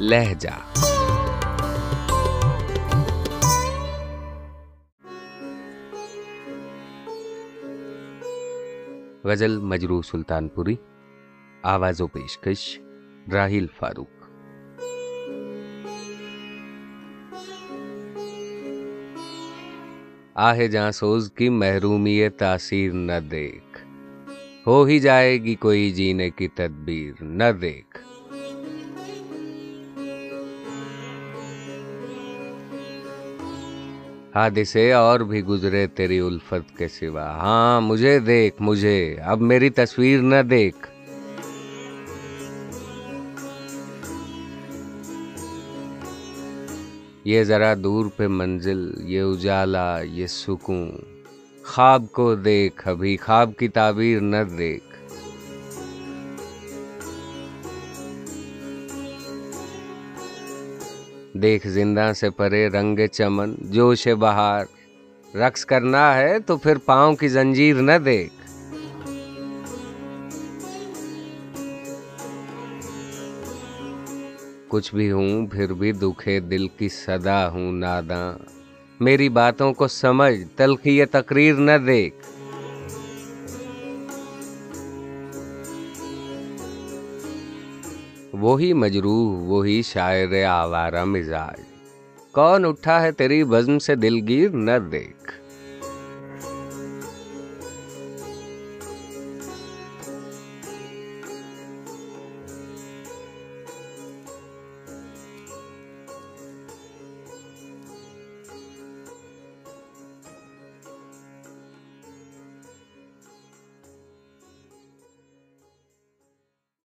لہجہ۔ غزل مجرو سلطان پوری آواز و پیشکش راہیل فاروق۔ آہ جاں سوز کی محرومی تاثیر نہ دیکھ۔ ہو ہی جائے گی کوئی جینے کی تدبیر نہ دیکھ۔ حادثے اور بھی گزرے تیری الفت کے سوا۔ ہاں مجھے دیکھ، مجھے۔ اب میری تصویر نہ دیکھ۔ یہ ذرا دور پہ منزل، یہ اجالا، یہ سکون۔ خواب کو دیکھ، ابھی خواب کی تعبیر نہ دیکھ۔ دیکھ زندہ سے پرے رنگ چمن، جوش بہار۔ رقص کرنا ہے تو پھر پاؤں کی زنجیر نہ دیکھ۔ کچھ بھی ہوں پھر بھی دکھے دل کی صدا ہوں ناداں۔ میری باتوں کو سمجھ، تلخی تقریر نہ دیکھ۔ وہی مجروح، وہی شاعر آوارہ مزاج۔ کون اٹھا ہے تیری بزم سے دلگیر؟ نہ دیکھ۔